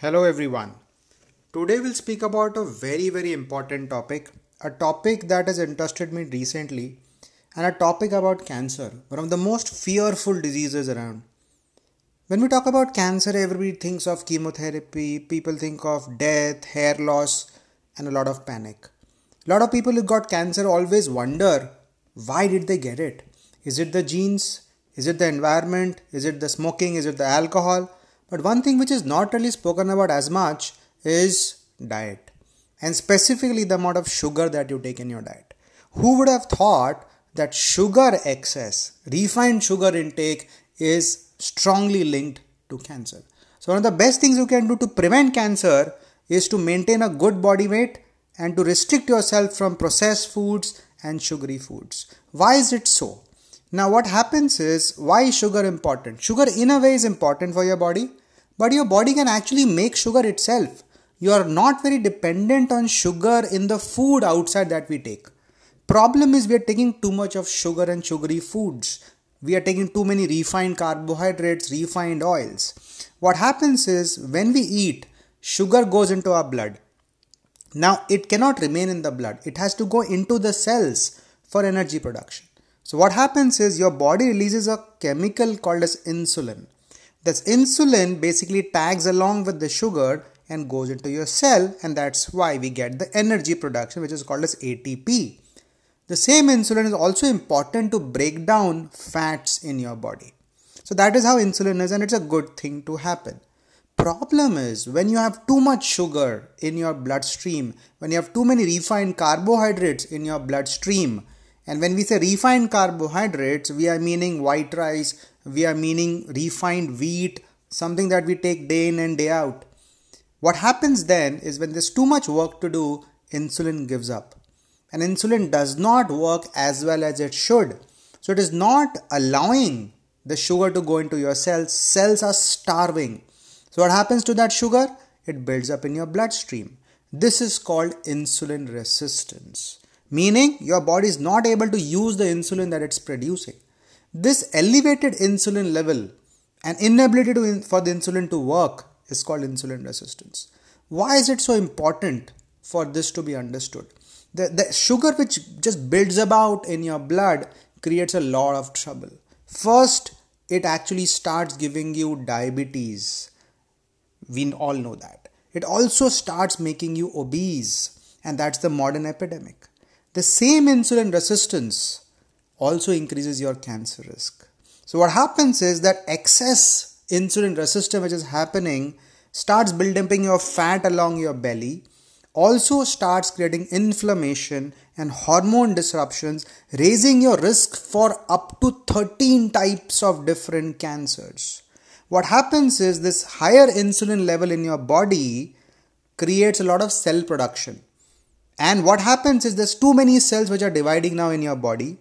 Hello everyone. Today we'll speak about a very very important topic, a topic that has interested me recently, and a topic about cancer, one of the most fearful diseases around. When we talk about cancer, everybody thinks of chemotherapy, people think of death, hair loss, and a lot of panic. A lot of people who got cancer always wonder why did they get it? Is it the genes? Is it the environment? Is it the smoking? Is it the alcohol? But one thing which is not really spoken about as much is diet, and specifically the amount of sugar that you take in your diet. Who would have thought that sugar excess, refined sugar intake, is strongly linked to cancer? So, one of the best things you can do to prevent cancer is to maintain a good body weight and to restrict yourself from processed foods and sugary foods. Why is it so? Now, what happens is why is sugar important? Sugar, in a way, is important for your body, but your body can actually make sugar itself. You are not very dependent on sugar in the food outside that we take. Problem is, we are taking too much of sugar and sugary foods. We are taking too many refined carbohydrates, refined oils. What happens is, when we eat, sugar goes into our blood. Now, it cannot remain in the blood, it has to go into the cells for energy production. So what happens is your body releases a chemical called as insulin. This insulin basically tags along with the sugar and goes into your cell and that's why we get the energy production which is called as ATP. The same insulin is also important to break down fats in your body. So that is how insulin is and it's a good thing to happen. Problem is when you have too much sugar in your bloodstream, when you have too many refined carbohydrates in your bloodstream, and when we say refined carbohydrates, we are meaning white rice, we are meaning refined wheat, something that we take day in and day out. What happens then is when there's too much work to do, insulin gives up. And insulin does not work as well as it should. So it is not allowing the sugar to go into your cells. Cells are starving. So what happens to that sugar? It builds up in your bloodstream. This is called insulin resistance meaning your body is not able to use the insulin that it's producing. This elevated insulin level and inability for the insulin to work is called insulin resistance. Why is it so important for this to be understood? The, the sugar which just builds about in your blood creates a lot of trouble. First, it actually starts giving you diabetes. We all know that. It also starts making you obese, and that's the modern epidemic. The same insulin resistance also increases your cancer risk. So, what happens is that excess insulin resistance, which is happening, starts building your fat along your belly, also starts creating inflammation and hormone disruptions, raising your risk for up to 13 types of different cancers. What happens is this higher insulin level in your body creates a lot of cell production and what happens is there's too many cells which are dividing now in your body.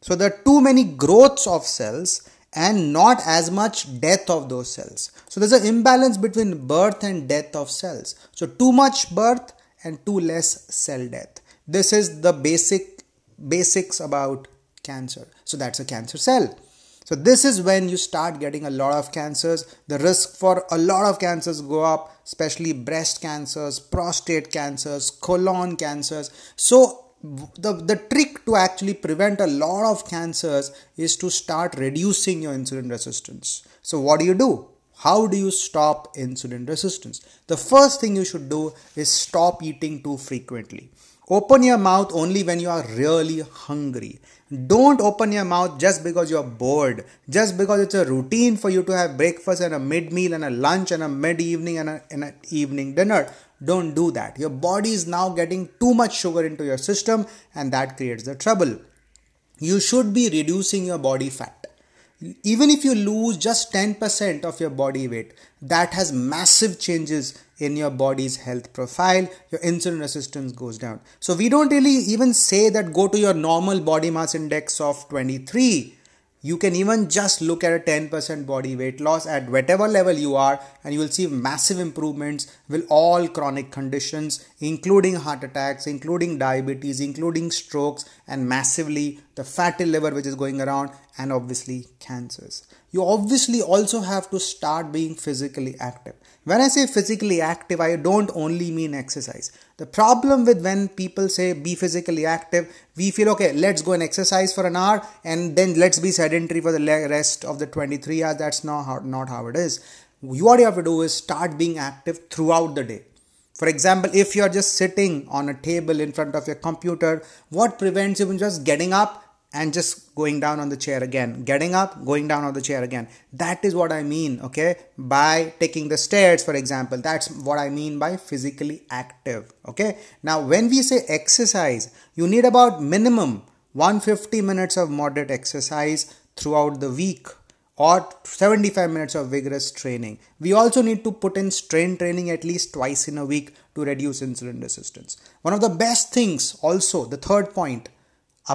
So there are too many growths of cells and not as much death of those cells. So there's an imbalance between birth and death of cells. So too much birth and too less cell death. This is the basic basics about cancer. So that's a cancer cell. So this is when you start getting a lot of cancers. The risk for a lot of cancers go up, especially breast cancers, prostate cancers, colon cancers. So the, the trick to actually prevent a lot of cancers is to start reducing your insulin resistance. So what do you do? How do you stop insulin resistance? The first thing you should do is stop eating too frequently. Open your mouth only when you are really hungry. Don't open your mouth just because you're bored, just because it's a routine for you to have breakfast and a mid meal and a lunch and a mid evening and, and an evening dinner. Don't do that. Your body is now getting too much sugar into your system and that creates the trouble. You should be reducing your body fat even if you lose just 10% of your body weight, that has massive changes in your body's health profile. Your insulin resistance goes down. So, we don't really even say that go to your normal body mass index of 23 you can even just look at a 10% body weight loss at whatever level you are, and you will see massive improvements with all chronic conditions, including heart attacks, including diabetes, including strokes, and massively the fatty liver which is going around, and obviously cancers. you obviously also have to start being physically active. When I say physically active, I don't only mean exercise. The problem with when people say be physically active, we feel okay, let's go and exercise for an hour and then let's be sedentary for the rest of the 23 hours. That's not how, not how it is. What you have to do is start being active throughout the day. For example, if you're just sitting on a table in front of your computer, what prevents you from just getting up and just going down on the chair again? Getting up going down on the chair again. That is what i mean okay? By taking the stairs for example that's what i mean by physically active okay? Now when we say exercise you need about minimum 150 minutes of moderate exercise throughout the week or 75 minutes of vigorous training we also need to put in strength training at least twice in a week to reduce insulin resistance one of the best things also the third point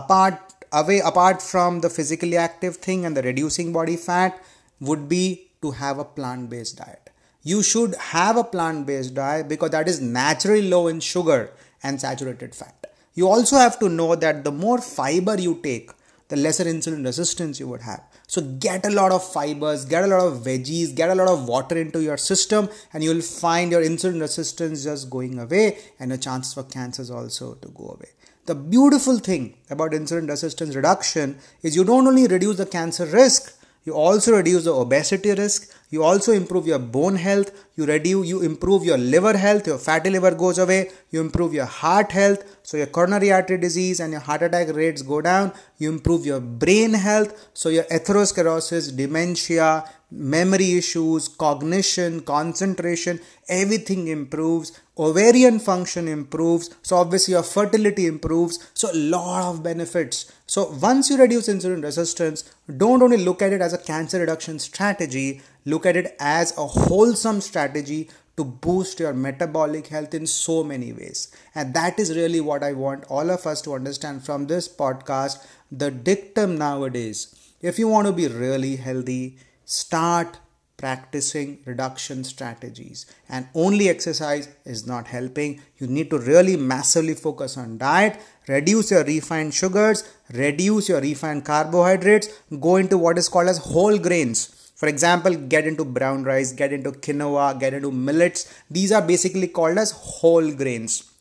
apart away apart from the physically active thing and the reducing body fat would be to have a plant based diet. You should have a plant based diet because that is naturally low in sugar and saturated fat. You also have to know that the more fiber you take, the lesser insulin resistance you would have. So get a lot of fibers, get a lot of veggies, get a lot of water into your system, and you'll find your insulin resistance just going away and the chances for cancers also to go away. The beautiful thing about insulin resistance reduction is you don't only reduce the cancer risk, you also reduce the obesity risk, you also improve your bone health, you reduce you improve your liver health, your fatty liver goes away, you improve your heart health, so your coronary artery disease and your heart attack rates go down, you improve your brain health, so your atherosclerosis, dementia, memory issues, cognition, concentration, everything improves. Ovarian function improves. So obviously your fertility improves. So a lot of benefits. So once you reduce insulin resistance, don't only look at it as a cancer reduction strategy, look at it as a wholesome strategy to boost your metabolic health in so many ways. And that is really what I want all of us to understand from this podcast. The dictum nowadays, if you want to be really healthy, start practicing reduction strategies. And only exercise is not helping. You need to really massively focus on diet reduce your refined sugars reduce your refined carbohydrates go into what is called as whole grains. For example get into brown rice get into quinoa get into millets. These are basically called as whole grains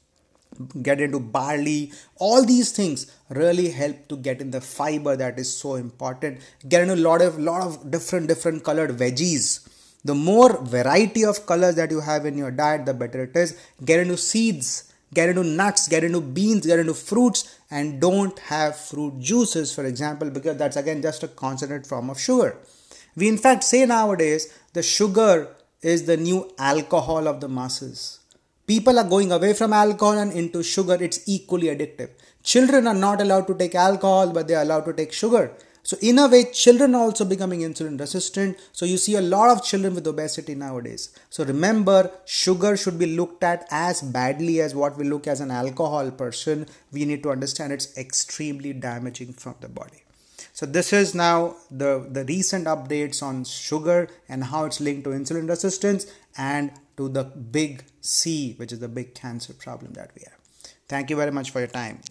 get into barley all these things really help to get in the fiber that is so important. Get into a lot of lot of different different colored veggies. The more variety of colors that you have in your diet the better it is. Get into seeds get into nuts get into beans get into fruits and don't have fruit juices for example because that's again just a concentrated form of sugar. We in fact say nowadays the sugar is the new alcohol of the masses People are going away from alcohol and into sugar. It's equally addictive. Children are not allowed to take alcohol, but they are allowed to take sugar. So, in a way, children are also becoming insulin resistant. So, you see a lot of children with obesity nowadays. So, remember, sugar should be looked at as badly as what we look as an alcohol person. We need to understand it's extremely damaging from the body. So, this is now the, the recent updates on sugar and how it's linked to insulin resistance and to the big C, which is the big cancer problem that we have. Thank you very much for your time.